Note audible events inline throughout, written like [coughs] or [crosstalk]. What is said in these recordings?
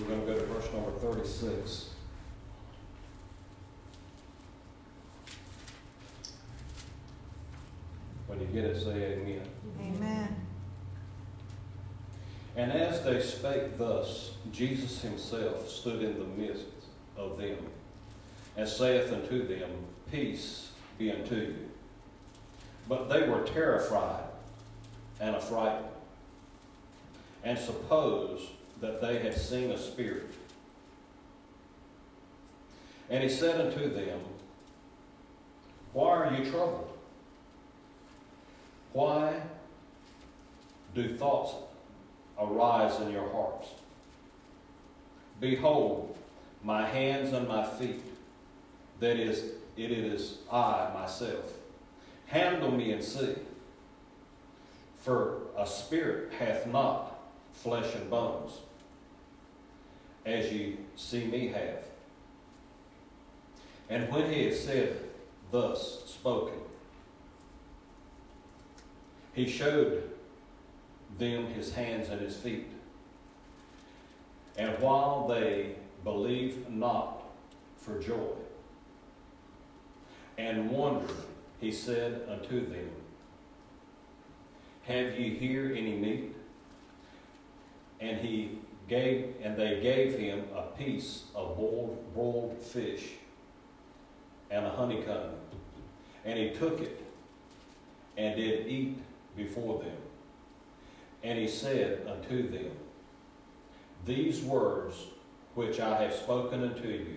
We're going to go to verse number 36. When you get it, say amen. Amen. And as they spake thus, Jesus himself stood in the midst of them, and saith unto them, Peace be unto you. But they were terrified and affrighted, and supposed that they had seen a spirit. And he said unto them, Why are you troubled? Why do thoughts arise in your hearts? Behold, my hands and my feet, that is, it is I myself. Handle me and see. For a spirit hath not flesh and bones, as you see me have. And when he had said thus spoken, he showed them his hands and his feet. And while they believed not for joy and wondered, he said unto them, Have ye here any meat? And he gave, and they gave him a piece of boiled, broiled fish and a honeycomb. And he took it and did eat before them. And he said unto them, These words which I have spoken unto you,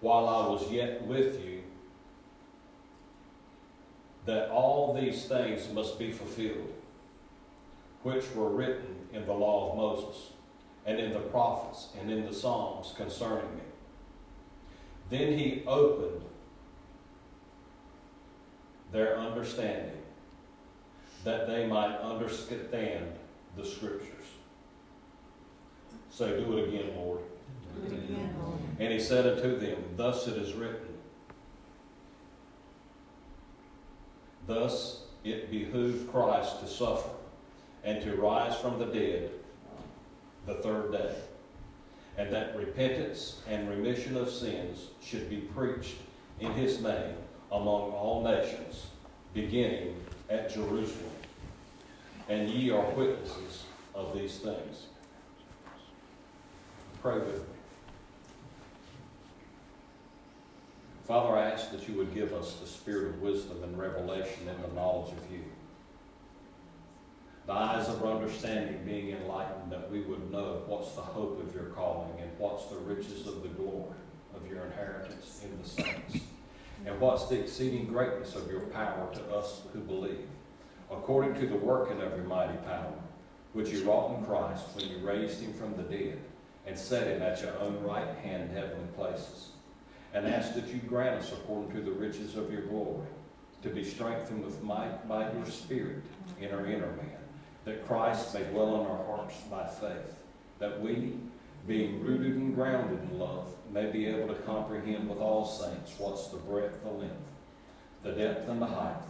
while I was yet with you, that all these things must be fulfilled, which were written in the law of Moses, and in the prophets, and in the Psalms concerning me. Then he opened their understanding, that they might understand the Scriptures. So do it again, Lord. Do it again, Lord. And he said unto them, Thus it is written, Thus it behooved Christ to suffer and to rise from the dead the third day, and that repentance and remission of sins should be preached in his name among all nations, beginning at Jerusalem. And ye are witnesses of these things. Pray with me. Father, I ask that you would give us the spirit of wisdom and revelation and the knowledge of you. The eyes of our understanding being enlightened, that we would know what's the hope of your calling and what's the riches of the glory of your inheritance in the saints, and what's the exceeding greatness of your power to us who believe, according to the working of your mighty power, which you wrought in Christ when you raised him from the dead and set him at your own right hand in heavenly places and ask that you grant us, according to the riches of your glory, to be strengthened with might by your Spirit in our inner man, that Christ may dwell in our hearts by faith, that we, being rooted and grounded in love, may be able to comprehend with all saints what's the breadth, the length, the depth, and the height,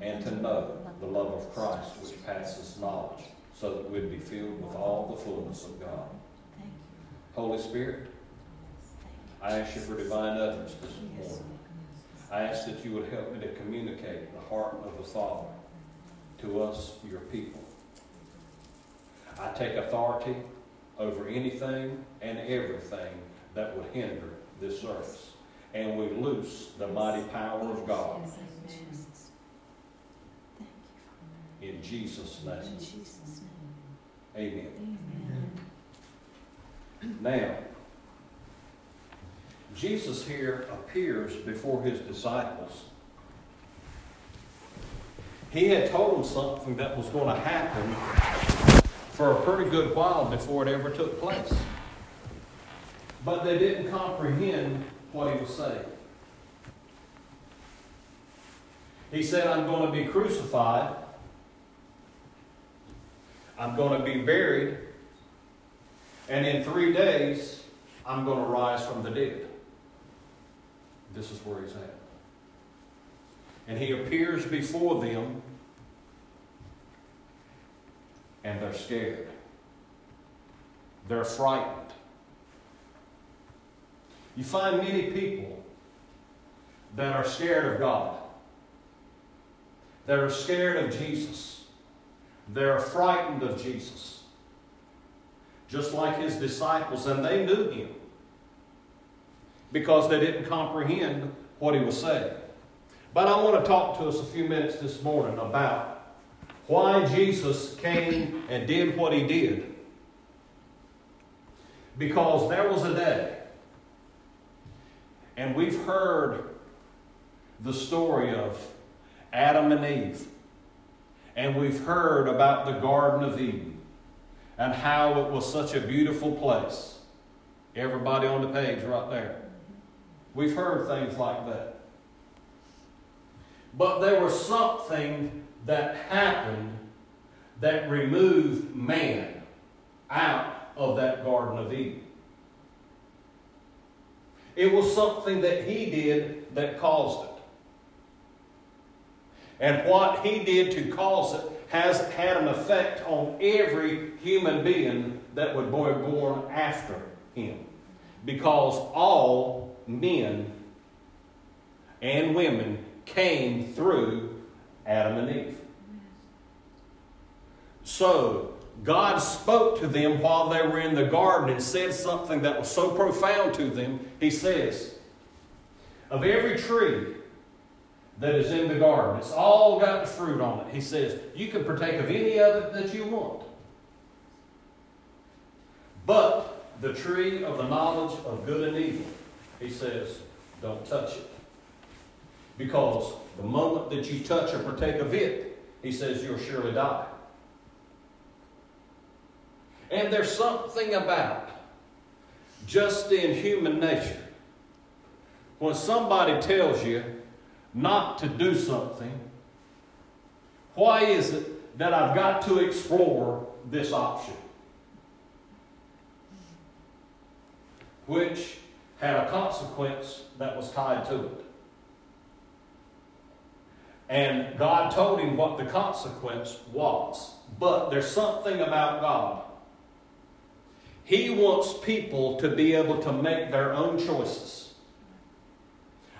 and to know the love of Christ which passes knowledge, so that we'd be filled with all the fullness of God. Thank you. Holy Spirit, I ask you for divine utterance this morning. I ask that you would help me to communicate the heart of the Father to us, your people. I take authority over anything and everything that would hinder this service. And we loose the mighty power of God Thank you. in Jesus' In name. Jesus' name. Amen. Amen. Now, Jesus here appears before his disciples. He had told them something that was going to happen for a pretty good while before it ever took place. But they didn't comprehend what he was saying. He said, I'm going to be crucified. I'm going to be buried. And in three days, I'm going to rise from the dead. This is where he's at. And he appears before them, and they're scared. They're frightened. You find many people that are scared of God, that are scared of Jesus, they're frightened of Jesus, just like his disciples, and they knew him because they didn't comprehend what he was saying. But I want to talk to us a few minutes this morning about why Jesus came and did what he did. Because there was a day, and we've heard the story of Adam and Eve, and we've heard about the Garden of Eden and how it was such a beautiful place. Everybody on the page right there. We've heard things like that. But there was something that happened that removed man out of that Garden of Eden. It was something that he did that caused it. And what he did to cause it has had an effect on every human being that would be born after him. Because all men and women came through Adam and Eve. So, God spoke to them while they were in the garden and said something that was so profound to them. He says, Of every tree that is in the garden, it's all got fruit on it. He says, You can partake of any of it that you want. But the tree of the knowledge of good and evil, he says, don't touch it. Because the moment that you touch or partake of it, he says you'll surely die. And there's something about just in human nature. When somebody tells you not to do something, why is it that I've got to explore this option? Which had a consequence that was tied to it. And God told him what the consequence was. But there's something about God. He wants people to be able to make their own choices.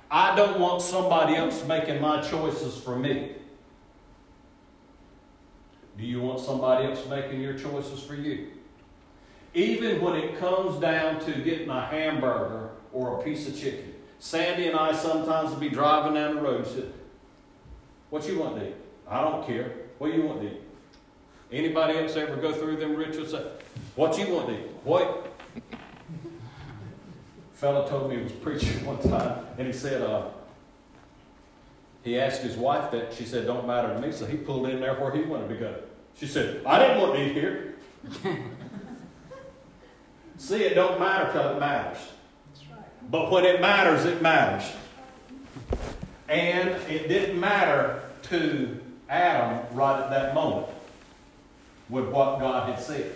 I don't want somebody else making my choices for me. Do you want somebody else making your choices for you? Even when it comes down to getting a hamburger or a piece of chicken. Sandy and I sometimes will be driving down the road What you want to eat? I don't care. What you want to eat? Anybody else ever go through them rituals? What you want to eat? What? fellow told me he was preaching [laughs] one time, and he said, uh, he asked his wife that. She said, Don't matter to me. So he pulled in there where he wanted to go. She said, I didn't want to eat here. [laughs] See, it don't matter till it matters. But when it matters, it matters. And it didn't matter to Adam right at that moment with what God had said.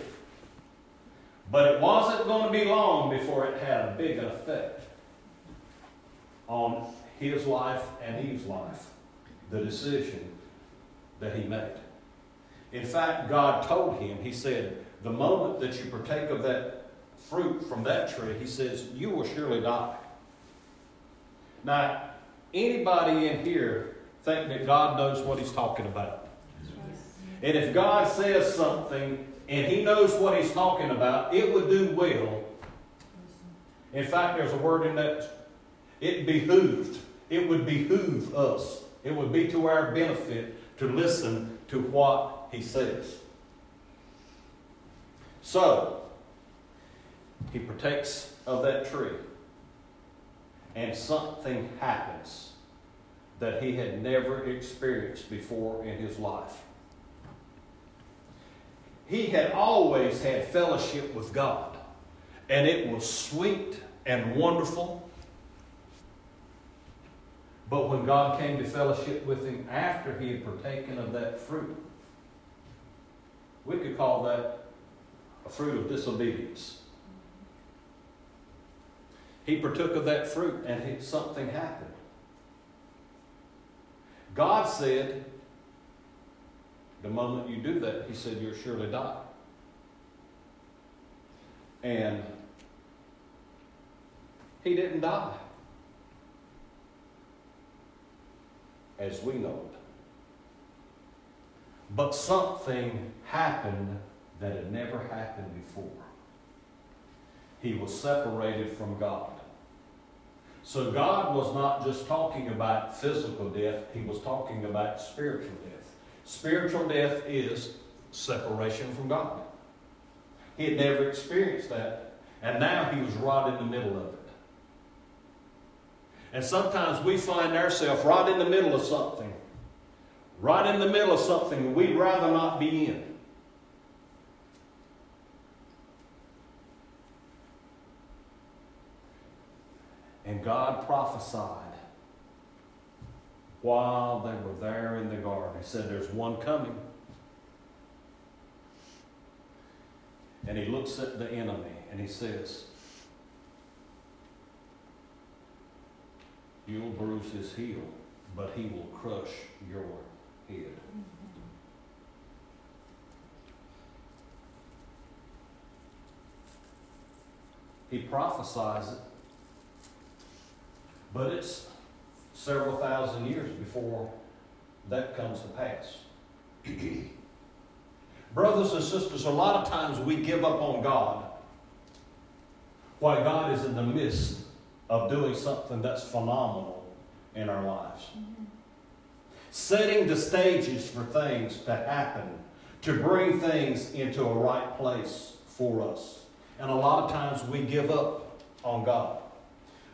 But it wasn't going to be long before it had a big effect on his life and Eve's life, the decision that he made. In fact, God told him, He said, the moment that you partake of that fruit from that tree, he says, you will surely die. Now, anybody in here think that God knows what he's talking about? And if God says something and he knows what he's talking about, it would do well. In fact, there's a word in that, it behooved. It would behoove us. It would be to our benefit to listen to what he says. So, he partakes of that tree, and something happens that he had never experienced before in his life. He had always had fellowship with God, and it was sweet and wonderful. But when God came to fellowship with him after he had partaken of that fruit, we could call that a fruit of disobedience. He partook of that fruit and something happened. God said, the moment you do that, He said, you'll surely die. And He didn't die. As we know it. But something happened that had never happened before. He was separated from God. So God was not just talking about physical death, He was talking about spiritual death. Spiritual death is separation from God. He had never experienced that, and now he was right in the middle of it. And sometimes we find ourselves right in the middle of something, right in the middle of something we'd rather not be in. And God prophesied while they were there in the garden. He said, There's one coming. And he looks at the enemy and he says, You'll bruise his heel, but he will crush your head. He prophesies it, but it's several thousand years before that comes to pass. [clears throat] Brothers and sisters, a lot of times we give up on God while God is in the midst of doing something that's phenomenal in our lives. Setting the stages for things to happen, to bring things into a right place for us. And a lot of times we give up on God.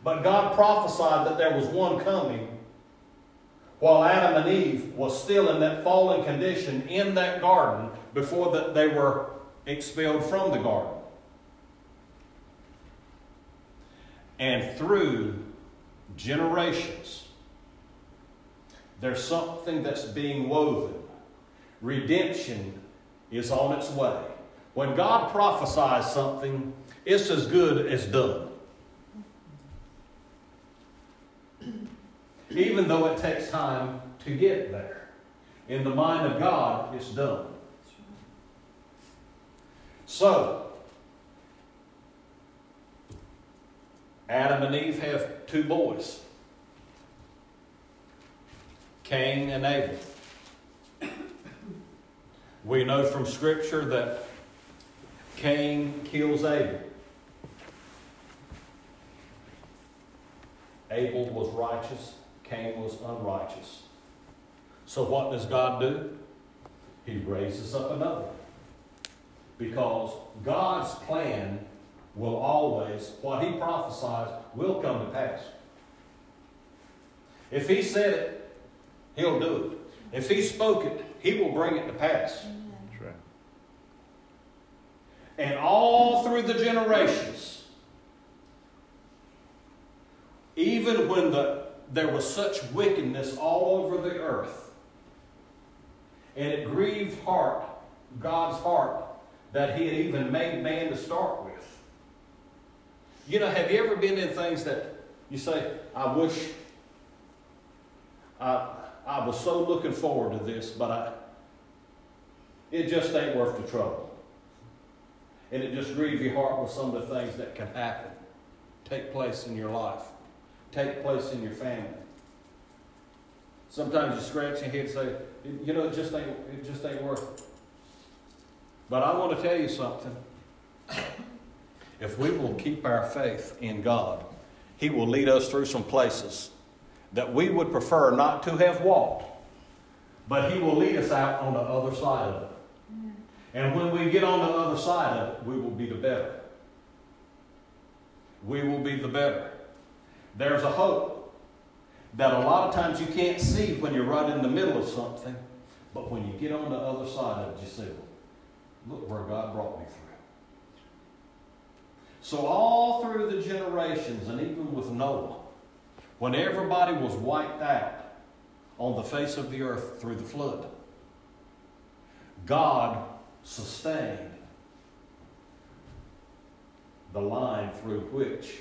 But God prophesied that there was one coming while Adam and Eve was still in that fallen condition in that garden before that they were expelled from the garden. And through generations, there's something that's being woven. Redemption is on its way. When God prophesies something, it's as good as done. Even though it takes time to get there. In the mind of God, it's done. So, Adam and Eve have two boys Cain and Abel. We know from Scripture that Cain kills Abel. Abel was righteous, Cain was unrighteous. So, what does God do? He raises up another. Because God's plan will always, what He prophesies, will come to pass. If He said it, He'll do it. If He spoke it, He will bring it to pass. That's right. And all through the generations, even when the, there was such wickedness all over the earth, and it grieved heart, God's heart, that He had even made man to start with. You know, have you ever been in things that you say, I wish I, I was so looking forward to this, but I, it just ain't worth the trouble. And it just grieves your heart with some of the things that can happen, take place in your life, take place in your family. Sometimes you scratch your head and say, you know, it just ain't, it just ain't worth it. But I want to tell you something. If we will keep our faith in God, He will lead us through some places that we would prefer not to have walked, but He will lead us out on the other side of it. And when we get on the other side of it, we will be the better. We will be the better. There's a hope that a lot of times you can't see when you're right in the middle of something, but when you get on the other side of it, you say, look where God brought me through. So, all through the generations, and even with Noah, when everybody was wiped out on the face of the earth through the flood, God sustained the line through which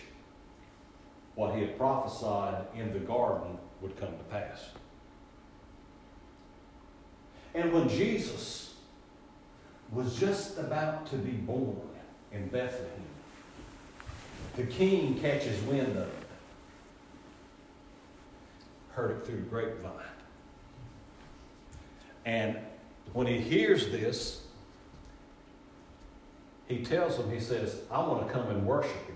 what he had prophesied in the garden would come to pass. And when Jesus was just about to be born in Bethlehem, the king catches wind of it. Heard it through the grapevine. And when he hears this, he tells them, he says, I want to come and worship.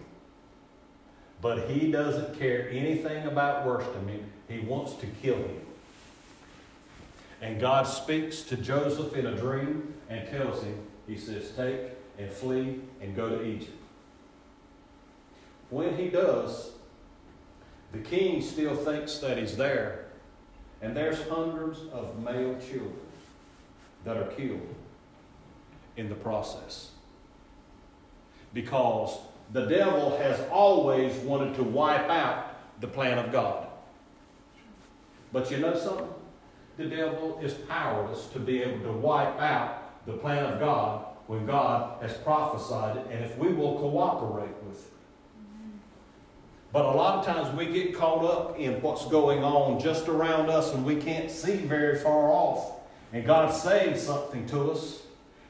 But he doesn't care anything about worshiping him. He wants to kill him. And God speaks to Joseph in a dream and tells him, He says, Take and flee and go to Egypt. When he does, the king still thinks that he's there, and there's hundreds of male children that are killed in the process. Because the devil has always wanted to wipe out the plan of God. But you know something? The devil is powerless to be able to wipe out the plan of God when God has prophesied it, and if we will cooperate with it. But a lot of times we get caught up in what's going on just around us and we can't see very far off. And God saying something to us.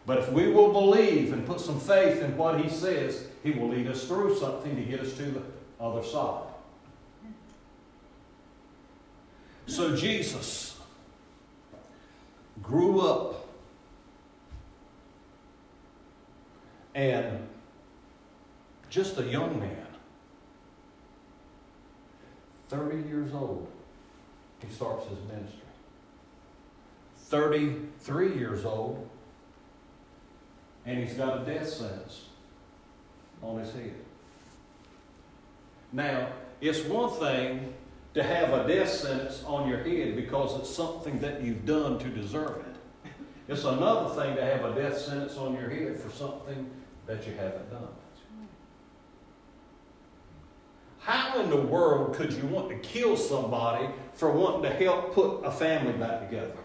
But if we will believe and put some faith in what He says, He will lead us through something to get us to the other side. So Jesus grew up and just a young man, 30 years old, he starts his ministry. 33 years old, and he's got a death sentence on his head. Now, it's one thing to have a death sentence on your head because it's something that you've done to deserve it. It's another thing to have a death sentence on your head for something that you haven't done. How in the world could you want to kill somebody for wanting to help put a family back together?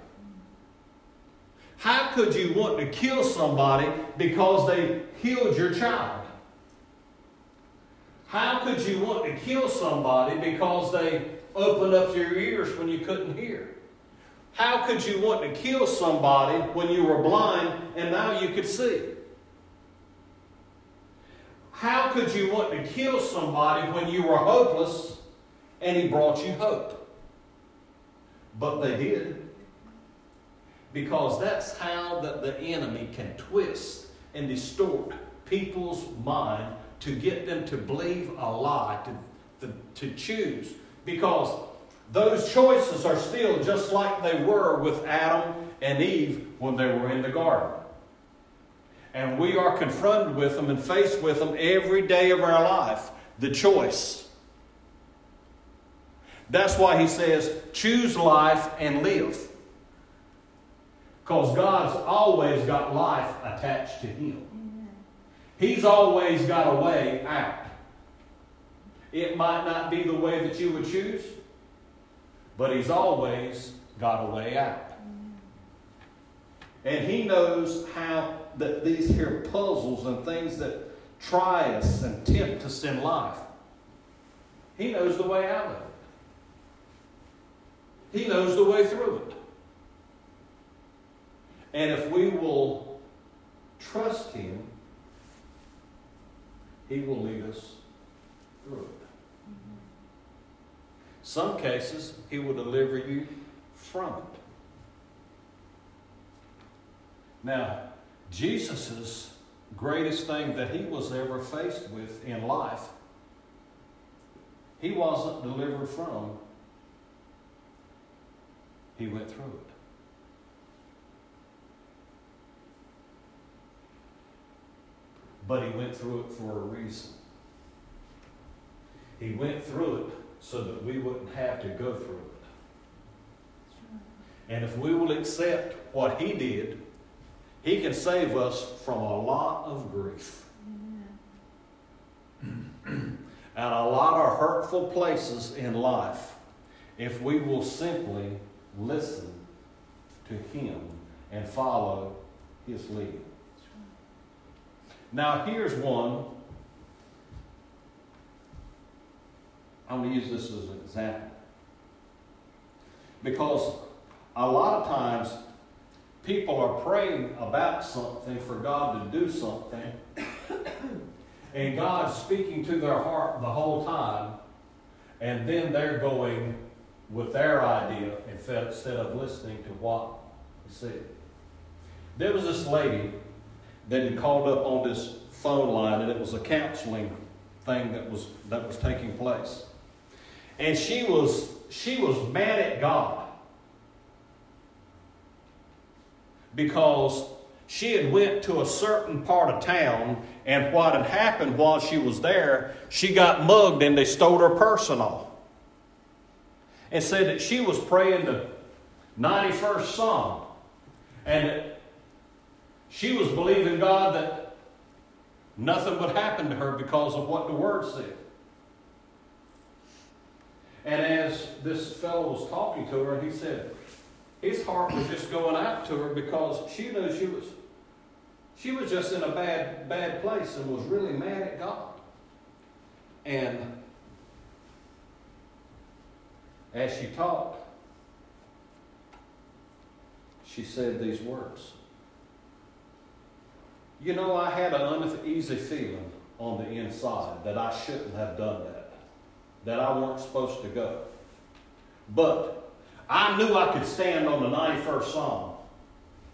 How could you want to kill somebody because they healed your child? How could you want to kill somebody because they opened up your ears when you couldn't hear? How could you want to kill somebody when you were blind and now you could see? How could you want to kill somebody when you were hopeless and he brought you hope? But they did. Because that's how the, the enemy can twist and distort people's mind to get them to believe a lie, to, to, to choose. Because those choices are still just like they were with Adam and Eve when they were in the garden. And we are confronted with them and faced with them every day of our life. The choice. That's why he says, choose life and live. Because God's always got life attached to him. He's always got a way out. It might not be the way that you would choose, but He's always got a way out. And He knows how that these here puzzles and things that try us and tempt us in life, He knows the way out of it. He knows the way through it. And if we will trust Him, He will lead us through it. Some cases, He will deliver you from it. Now, Jesus' greatest thing that He was ever faced with in life, He wasn't delivered from, He went through it. But he went through it for a reason. He went through it so that we wouldn't have to go through it. And if we will accept what he did, he can save us from a lot of grief. [clears throat] and a lot of hurtful places in life if we will simply listen to him and follow his lead. Now, here's one. I'm going to use this as an example. Because a lot of times people are praying about something for God to do something, [coughs] And God's speaking to their heart the whole time, and then they're going with their idea instead of listening to what He said. There was this lady that had called up on this phone line, and it was a counseling thing that was that was taking place. And she was she was mad at God. Because she had went to a certain part of town and what had happened while she was there she got mugged and they stole her purse and and said that she was praying the 91st psalm. And she was believing god that nothing would happen to her because of what the word said and as this fellow was talking to her he said his heart was just going out to her because she knew she was she was just in a bad, bad place and was really mad at God. And as she talked, she said these words. You know, I had an uneasy feeling on the inside that I shouldn't have done that, that I weren't supposed to go. But I knew I could stand on the 91st Psalm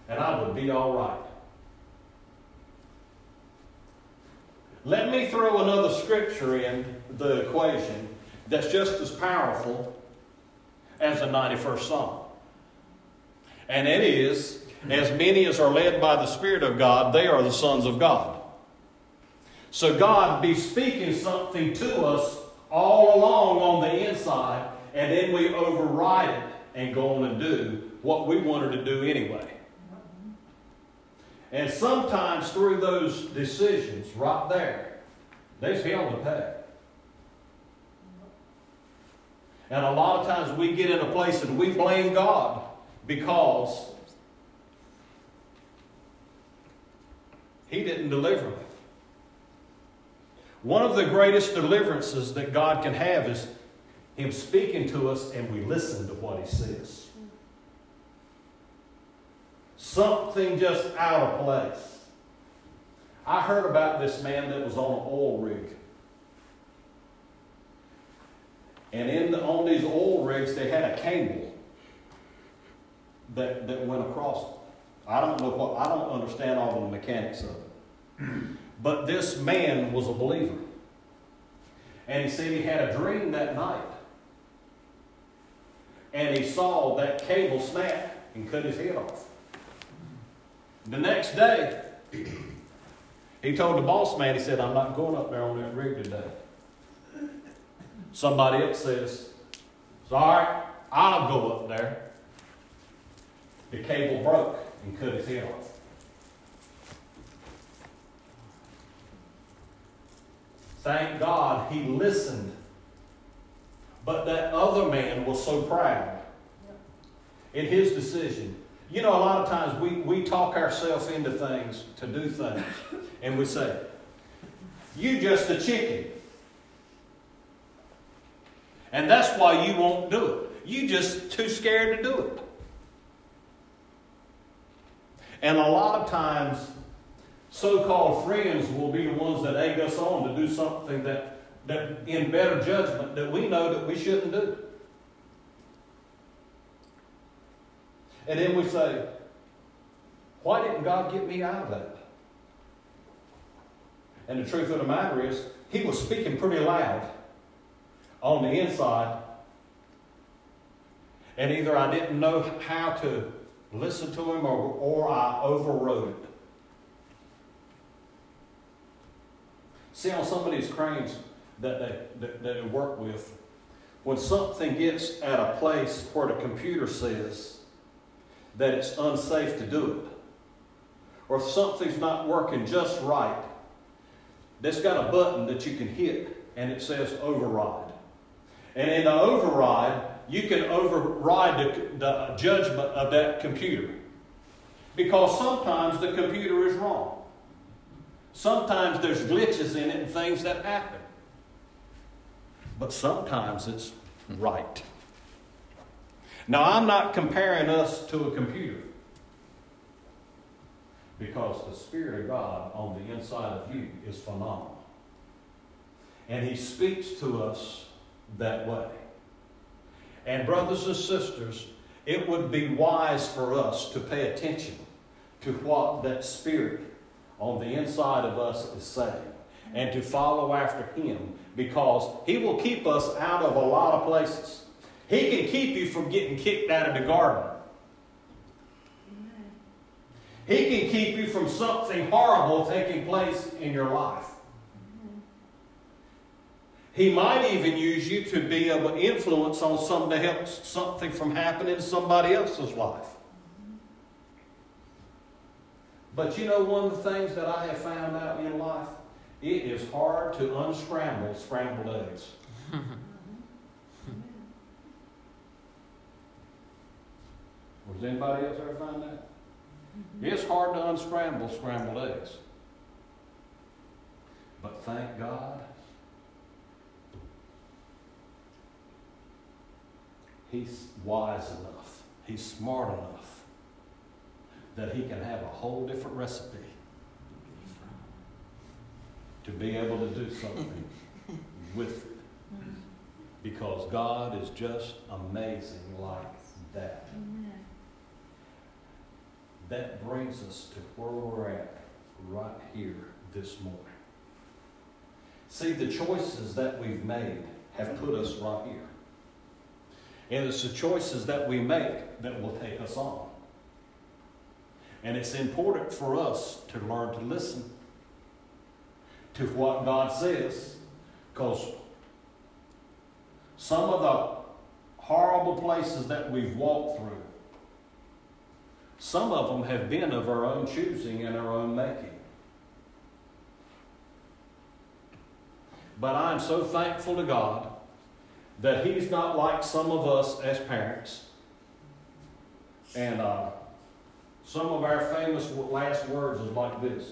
and I would be all right. Let me throw another scripture in the equation that's just as powerful as the 91st Psalm. And it is, as many as are led by the Spirit of God, they are the sons of God. So God be speaking something to us all along on the inside, and then we override it and go on and do what we wanted to do anyway. And sometimes through those decisions right there, there's hell to pay. And a lot of times we get in a place and we blame God because He didn't deliver me. One of the greatest deliverances that God can have is Him speaking to us and we listen to what He says something just out of place. I heard about this man that was on an oil rig. And in the, on these oil rigs, they had a cable that, that went across. I don't know what, I don't understand all the mechanics of it. But this man was a believer. And he said he had a dream that night. And he saw that cable snap and cut his head off. The next day, he told the boss man, he said, I'm not going up there on that rig today. Somebody else says, Sorry, I'll go up there. The cable broke and cut his head. Thank God he listened. But that other man was so proud in his decision you know, a lot of times we, we talk ourselves into things to do things, and we say, You just a chicken. And that's why you won't do it. You just too scared to do it. And a lot of times, so called friends will be the ones that egg us on to do something that, that, in better judgment, that we know that we shouldn't do. And then we say, why didn't God get me out of that? And the truth of the matter is, he was speaking pretty loud on the inside. And either I didn't know how to listen to him or, or I overrode it. See, on some of these cranes that they, that they work with, when something gets at a place where the computer says, that it's unsafe to do it. Or if something's not working just right, that's got a button that you can hit and it says override. And in the override, you can override the, the judgment of that computer. Because sometimes the computer is wrong. Sometimes there's glitches in it and things that happen. But sometimes it's right. Now, I'm not comparing us to a computer because the Spirit of God on the inside of you is phenomenal. And He speaks to us that way. And, brothers and sisters, it would be wise for us to pay attention to what that Spirit on the inside of us is saying and to follow after Him because He will keep us out of a lot of places. He can keep you from getting kicked out of the garden. He can keep you from something horrible taking place in your life. He might even use you to be able to influence on something to help something from happening in somebody else's life. But you know, one of the things that I have found out in life, it is hard to unscramble scrambled eggs. [laughs] Was anybody else ever find that? It's hard to unscramble scrambled eggs. But thank God, He's wise enough, He's smart enough that He can have a whole different recipe to be able to do something [laughs] with it. Because God is just amazing like that. That brings us to where we're at right here this morning. See, the choices that we've made have put us right here. And it's the choices that we make that will take us on. And it's important for us to learn to listen to what God says because some of the horrible places that we've walked through, some of them have been of our own choosing and our own making. But I'm so thankful to God that He's not like some of us as parents. And uh, some of our famous last words is like this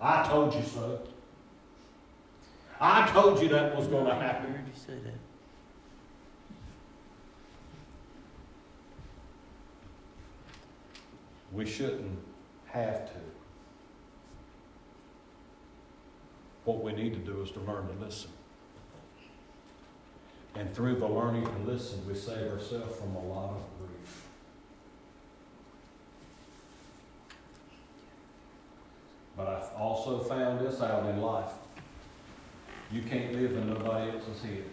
I told you so. I told you that was going to happen. I heard you say that. We shouldn't have to. What we need to do is to learn to listen. And through the learning to listen, we save ourselves from a lot of grief. But I've also found this out in life. You can't live in nobody else's head.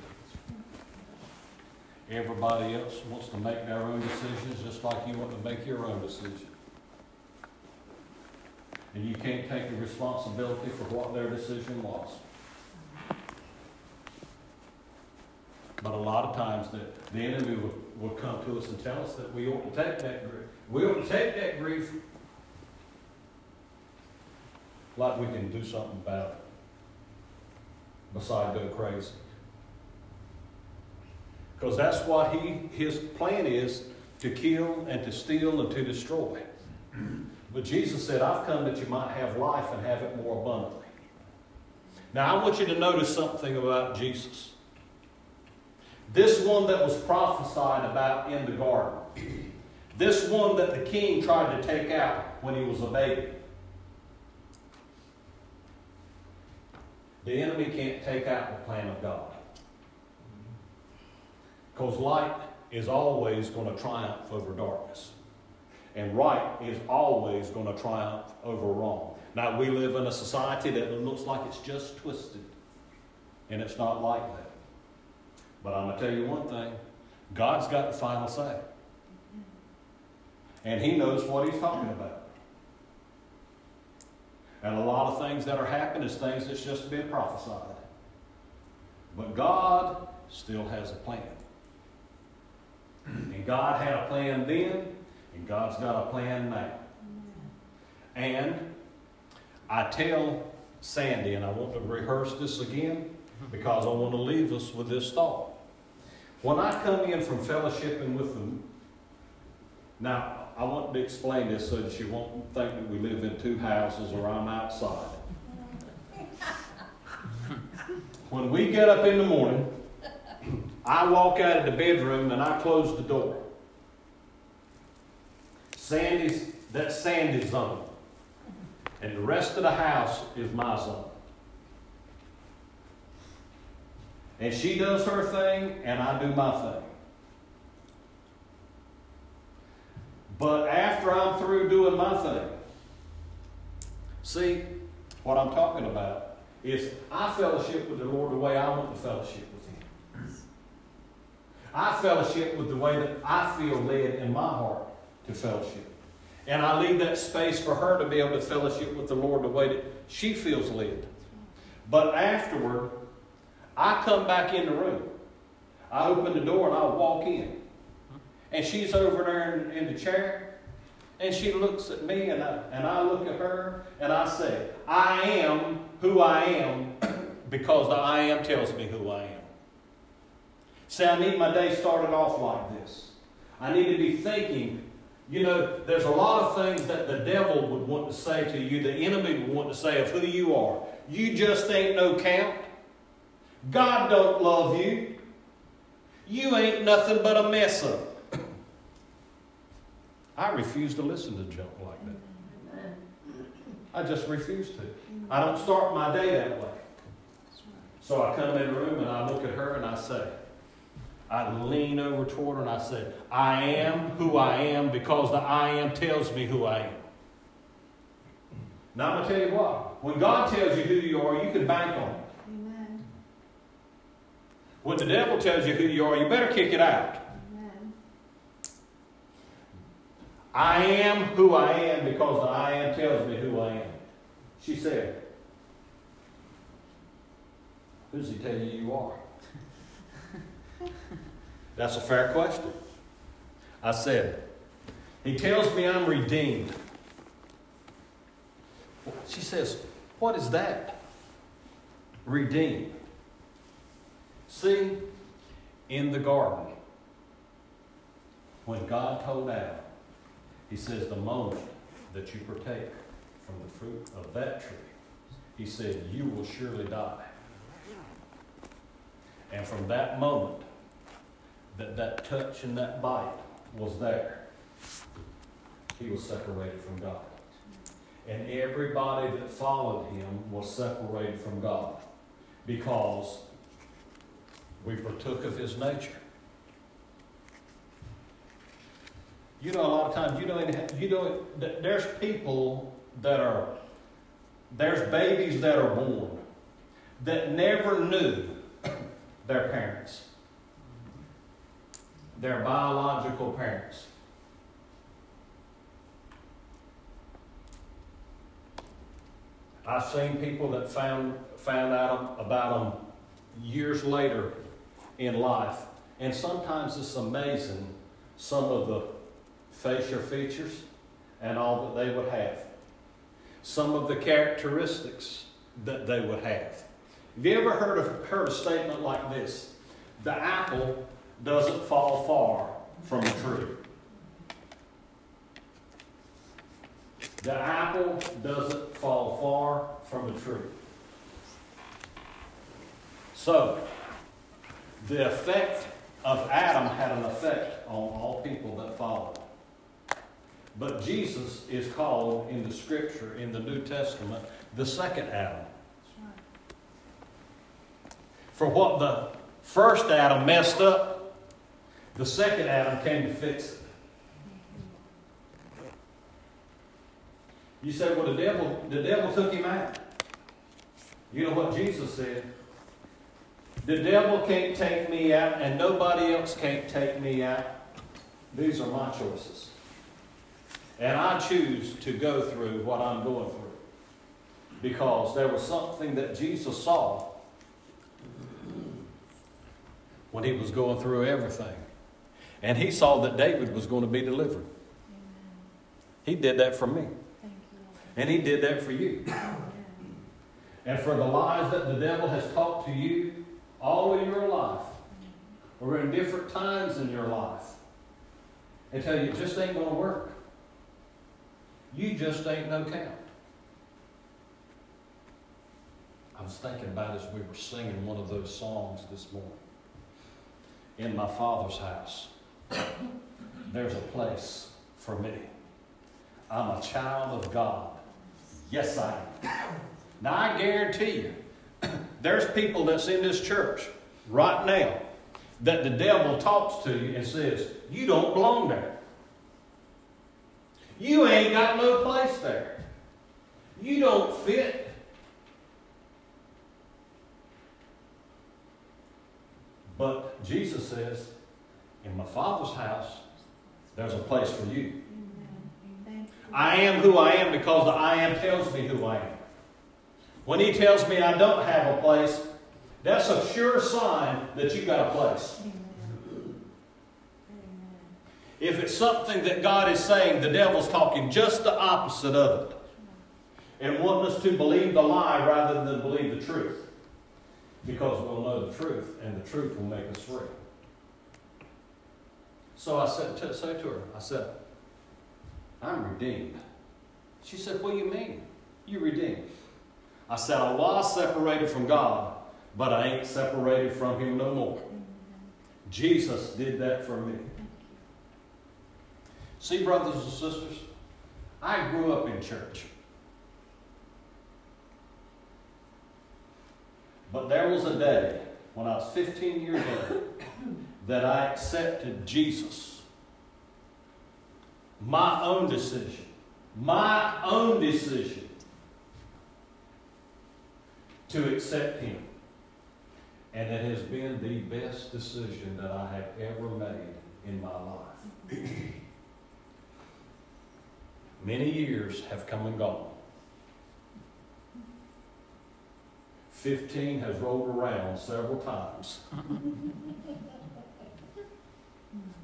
Everybody else wants to make their own decisions just like you want to make your own decision. And you can't take the responsibility for what their decision was. But a lot of times the, the enemy will, will come to us and tell us that we ought to take that grief. We ought to take that grief like we can do something about it. Beside go crazy. Because that's what he his plan is to kill and to steal and to destroy. But Jesus said, I've come that you might have life and have it more abundantly. Now, I want you to notice something about Jesus. This one that was prophesied about in the garden, this one that the king tried to take out when he was a baby. The enemy can't take out the plan of God. Because light is always going to triumph over darkness. And right is always going to triumph over wrong. Now, we live in a society that looks like it's just twisted. And it's not like that. But I'm going to tell you one thing God's got the final say. And He knows what He's talking about. And a lot of things that are happening is things that's just been prophesied. But God still has a plan. And God had a plan then, and God's got a plan now. And I tell Sandy, and I want to rehearse this again because I want to leave us with this thought. When I come in from fellowshipping with them, now I want to explain this so that you won't think that we live in two houses or I'm outside. When we get up in the morning, I walk out of the bedroom and I close the door. Sandy's, that's Sandy's zone. And the rest of the house is my zone. And she does her thing, and I do my thing. But after I'm through doing my thing, see, what I'm talking about is I fellowship with the Lord the way I want to fellowship with Him. I fellowship with the way that I feel led in my heart to fellowship. And I leave that space for her to be able to fellowship with the Lord the way that she feels led. But afterward, I come back in the room. I open the door and I walk in. And she's over there in, in the chair. And she looks at me and I, and I look at her and I say, I am who I am [coughs] because the I am tells me who I am. See, I need my day started off like this. I need to be thinking, you know, there's a lot of things that the devil would want to say to you, the enemy would want to say of who you are. You just ain't no count. God don't love you. You ain't nothing but a mess up. I refuse to listen to junk like that. I just refuse to. I don't start my day that way. So I come in the room and I look at her and I say, I lean over toward her and I say, I am who I am because the I am tells me who I am. Now I'm going to tell you what. When God tells you who you are, you can bank on it. When the devil tells you who you are, you better kick it out. I am who I am because the I am tells me who I am. She said, Who's he tell you you are? [laughs] That's a fair question. I said, He tells me I'm redeemed. She says, What is that? Redeemed. See, in the garden, when God told Adam, He says, The moment that you partake from the fruit of that tree, He said, You will surely die. And from that moment, that that touch and that bite was there, he was separated from God. And everybody that followed him was separated from God because we partook of his nature. You know, a lot of times you don't, you don't, there's people that are, there's babies that are born that never knew [coughs] their parents, their biological parents. I've seen people that found, found out about them years later in life. And sometimes it's amazing some of the facial features and all that they would have. Some of the characteristics that they would have. Have you ever heard of heard a statement like this? The apple doesn't fall far from the tree. The apple doesn't fall far from the tree. So, the effect of Adam had an effect on all people that followed. But Jesus is called in the scripture, in the New Testament, the second Adam. For what the first Adam messed up, the second Adam came to fix it. You say, well, the devil, the devil took him out. You know what Jesus said? The devil can't take me out, and nobody else can't take me out. These are my choices. And I choose to go through what I'm going through. Because there was something that Jesus saw when he was going through everything. And he saw that David was going to be delivered. Amen. He did that for me. Thank you, And he did that for you. Amen. And for the lies that the devil has taught to you all of your life, or in different times in your life, and tell you it just ain't going to work. You just ain't no count. I was thinking about as we were singing one of those songs this morning. In my Father's house, [coughs] there's a place for me. I'm a child of God. Yes, I am. Now, I guarantee you, there's people that's in this church right now that the devil talks to you and says, You don't belong there. You ain't got no place there. You don't fit. But Jesus says, In my Father's house, there's a place for you. Amen. I am who I am because the I am tells me who I am. When he tells me I don't have a place, that's a sure sign that you've got a place. If it's something that God is saying, the devil's talking just the opposite of it. And wanting us to believe the lie rather than believe the truth. Because we'll know the truth, and the truth will make us free. So I said to, to her, I said, I'm redeemed. She said, What do you mean? You redeemed. I said, I was separated from God, but I ain't separated from Him no more. Jesus did that for me. See, brothers and sisters, I grew up in church. But there was a day when I was 15 years old that I accepted Jesus. My own decision. My own decision to accept Him. And it has been the best decision that I have ever made in my life. [clears throat] Many years have come and gone. Fifteen has rolled around several times. [laughs]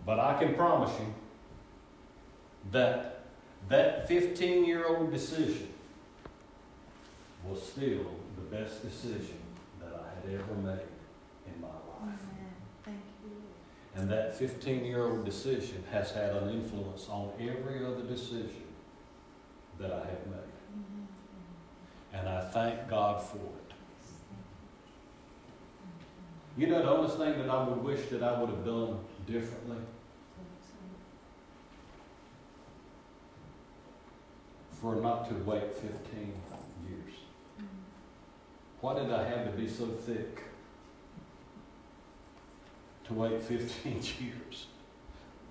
But I can promise you that that 15 year old decision was still the best decision that I had ever made in my life. Amen. Thank you. And that 15 year old decision has had an influence on every other decision that I have made. Amen. And I thank God for it. You know, the only thing that I would wish that I would have done differently for not to wait 15 years. Why did I have to be so thick to wait 15 [laughs] years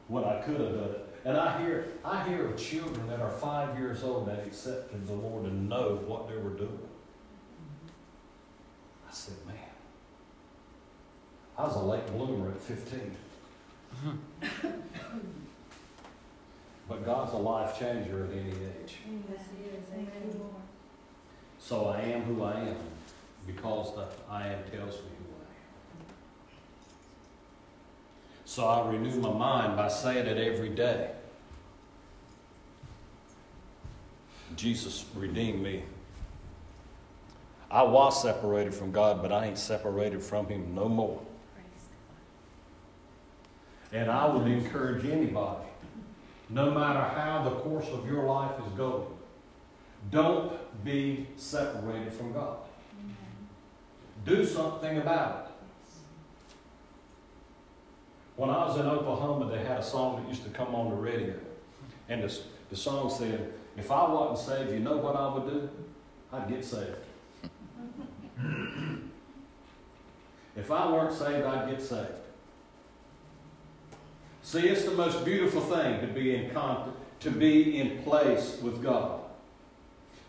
when I could have done it? And I hear, I hear of children that are five years old that accepted the Lord and know what they were doing. I said, man, I was a late bloomer at 15. [laughs] but God's a life changer at any age. Yes, he is. Thank you, Lord. So I am who I am because the I am tells me who I am. So I renew my mind by saying it every day. Jesus redeemed me. I was separated from God, but I ain't separated from Him no more. And I would encourage anybody, no matter how the course of your life is going, don't be separated from God. Do something about it. When I was in Oklahoma, they had a song that used to come on the radio. And the, the song said, If I wasn't saved, you know what I would do? I'd get saved. [laughs] if I weren't saved, I'd get saved. See, it's the most beautiful thing to be in to be in place with God.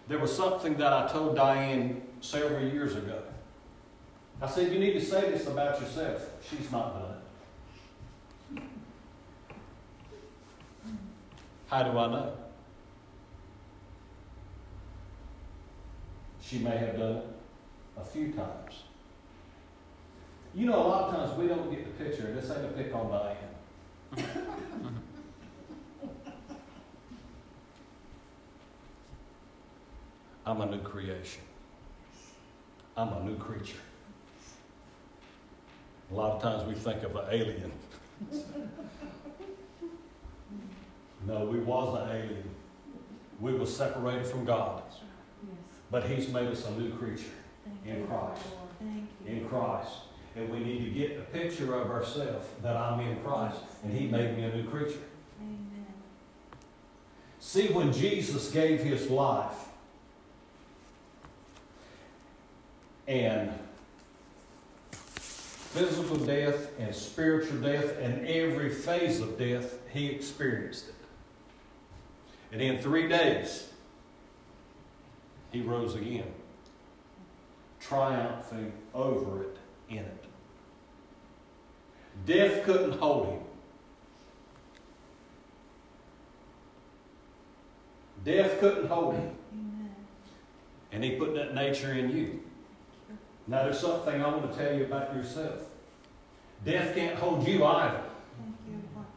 There was something that I told Diane several years ago. I said, You need to say this about yourself. She's not done it. How do I know? She may have done it a few times. You know, a lot of times we don't get the picture. This ain't a pick on Diane. [laughs] I'm a new creation. I'm a new creature. A lot of times we think of an alien. no, we was an alien. We were separated from God, Yes. but He's made us a new creature In Christ. Thank you. in Christ. And we need to get a picture of ourselves that I'm in Christ and He made me a new creature. Amen. See, when Jesus gave His life and physical death and spiritual death and every phase of death, he experienced it. And in three days, he rose again, triumphing over it in it. Death couldn't hold him. Death couldn't hold him. And he put that nature in you. Now, there's something I want to tell you about yourself. Death can't hold you either.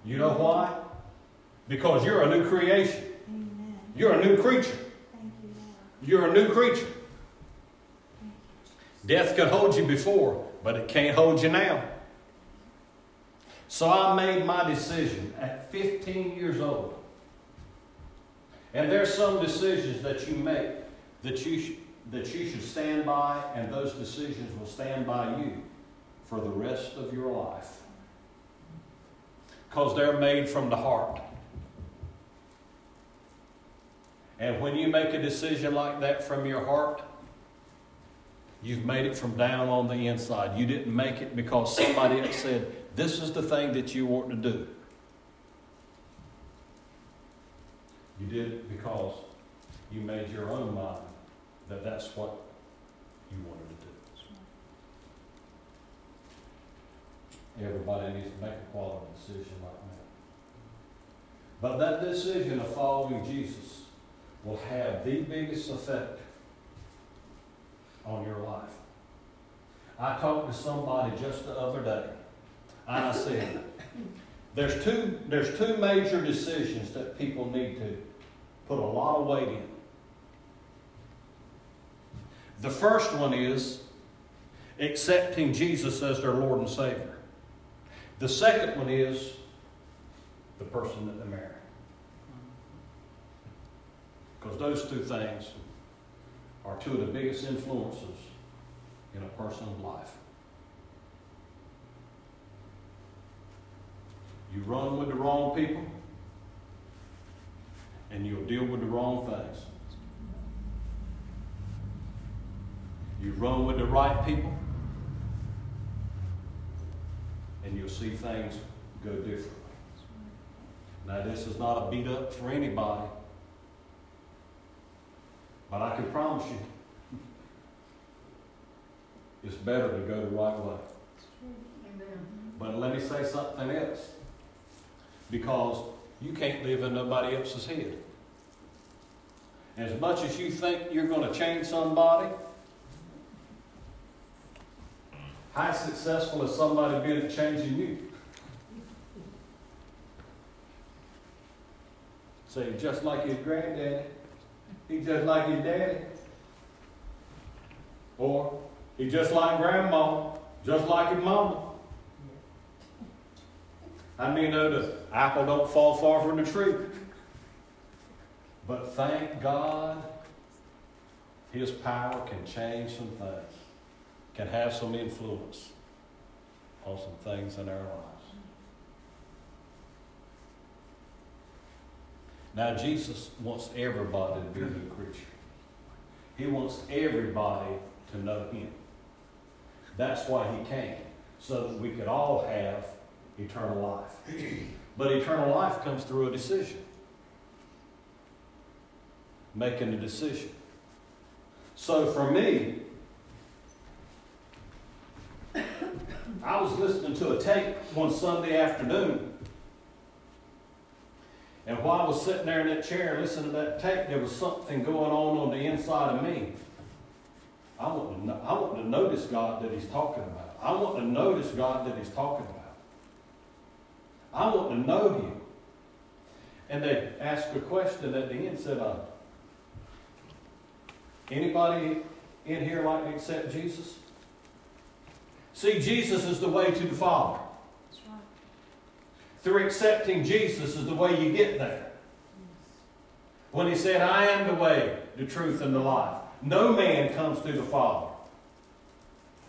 You, know why? Because you're a new creation. Amen. You're a new creature. Thank You, you're a new creature. You, Death could hold you before, but it can't hold you now. So I made my decision at 15 years old. And there's some decisions that you make that you, sh- that you should stand by, and those decisions will stand by you for the rest of your life. Because they're made from the heart. And when you make a decision like that from your heart, You've made it from down on the inside. You didn't make it because somebody else said, This is the thing that you want to do. You did it because you made your own mind that that's what you wanted to do. Everybody needs to make a quality decision like that. But that decision of following Jesus will have the biggest effect on your life. I talked to somebody just the other day, and I said, there's two, there's two major decisions that people need to put a lot of weight in. The first one is accepting Jesus as their Lord and Savior. The second one is the person that they marry. Because those two things are two of the biggest influences in a person's life. You run with the wrong people, and you'll deal with the wrong things. You run with the right people, and you'll see things go differently. Now, this is not a beat up for anybody, but I can promise you, [laughs] it's better to go the right way. But let me say something else. Because you can't live in nobody else's head. As much as you think you're going to change somebody, how successful has somebody been at changing you? Say, just like his granddaddy, he just like his daddy. Or he just like grandma, just like his mama. I mean, know the apple don't fall far from the tree. But thank God, His power can change some things, can have some influence on some things in our lives. Now, Jesus wants everybody to be a new creature. He wants everybody to know Him. That's why He came, so that we could all have eternal life. But eternal life comes through a decision. Making a decision. So for me, I was listening to a tape one Sunday afternoon. And while I was sitting there in that chair listening to that tape, there was something going on on the inside of me. I want to, I want to notice God that He's talking about. I want to notice God that He's talking about. I want to know Him. And they asked a question at the end, said, uh, anybody in here like to accept Jesus? See, Jesus is the way to the Father. That's right. Through accepting Jesus is the way you get there. When he said, I am the way, the truth, and the life. No man comes to the Father.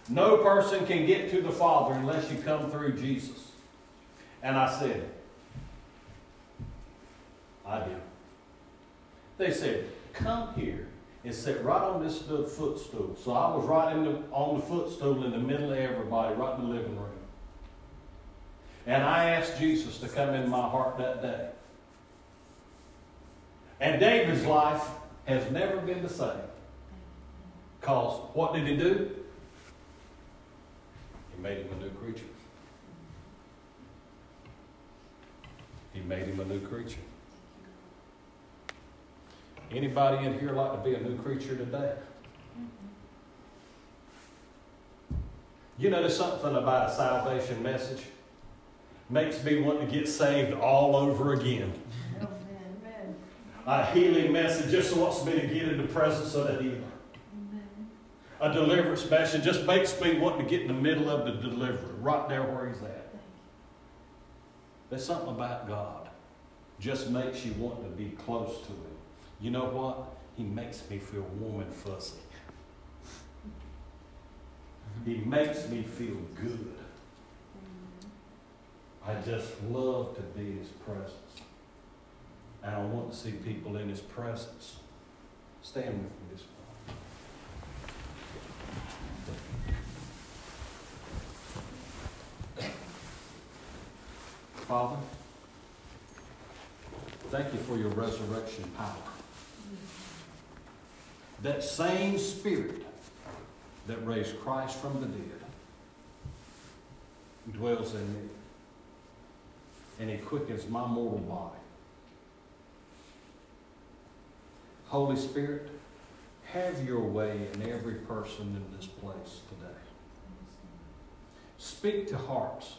No person can get to the Father unless you come through Jesus. And I said, I do. They said, Come here and sit right on this footstool. So I was right in the, on the footstool in the middle of everybody, right in the living room. And I asked Jesus to come in my heart that day. And David's life has never been the same. Because what did he do? He made him a new creature. He made him a new creature. Anybody in here like to be a new creature today? You there's something about a salvation message makes me want to get saved all over again. Amen. A healing message just wants me to get in the presence of the healer. Amen. A deliverance message just makes me want to get in the middle of the deliverer, right there where he's at. There's something about God just makes you want to be close to him. You know what? He makes me feel warm and fuzzy. He makes me feel good. I just love to be his presence. And I want to see people in his presence. Stand with me this morning. Father, thank you for your resurrection power. That same spirit that raised Christ from the dead dwells in me. And he quickens my mortal body. Holy Spirit, have your way in every person in this place today. Speak to hearts.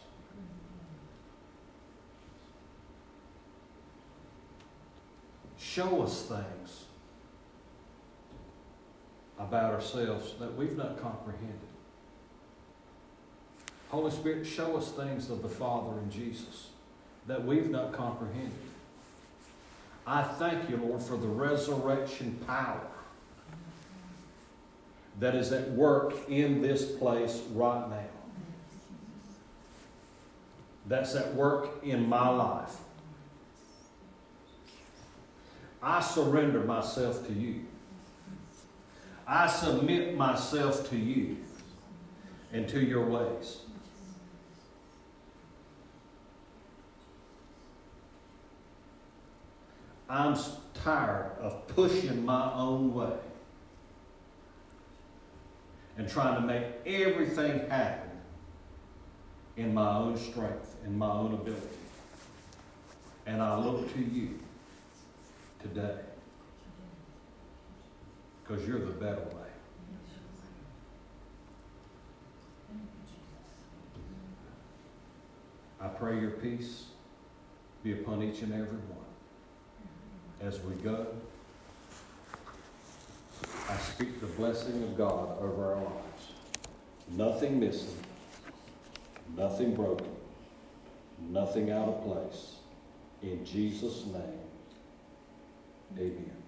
Show us things about ourselves that we've not comprehended. Holy Spirit, show us things of the Father and Jesus that we've not comprehended. I thank you, Lord, for the resurrection power that is at work in this place right now. That's at work in my life. I surrender myself to you. I submit myself to you and to your ways. I'm tired of pushing my own way and trying to make everything happen in my own strength, in my own ability. And I look to you today because you're the better way. I pray your peace be upon each and every one. As we go, I speak the blessing of God over our lives. Nothing missing, nothing broken, nothing out of place. In Jesus' name, amen.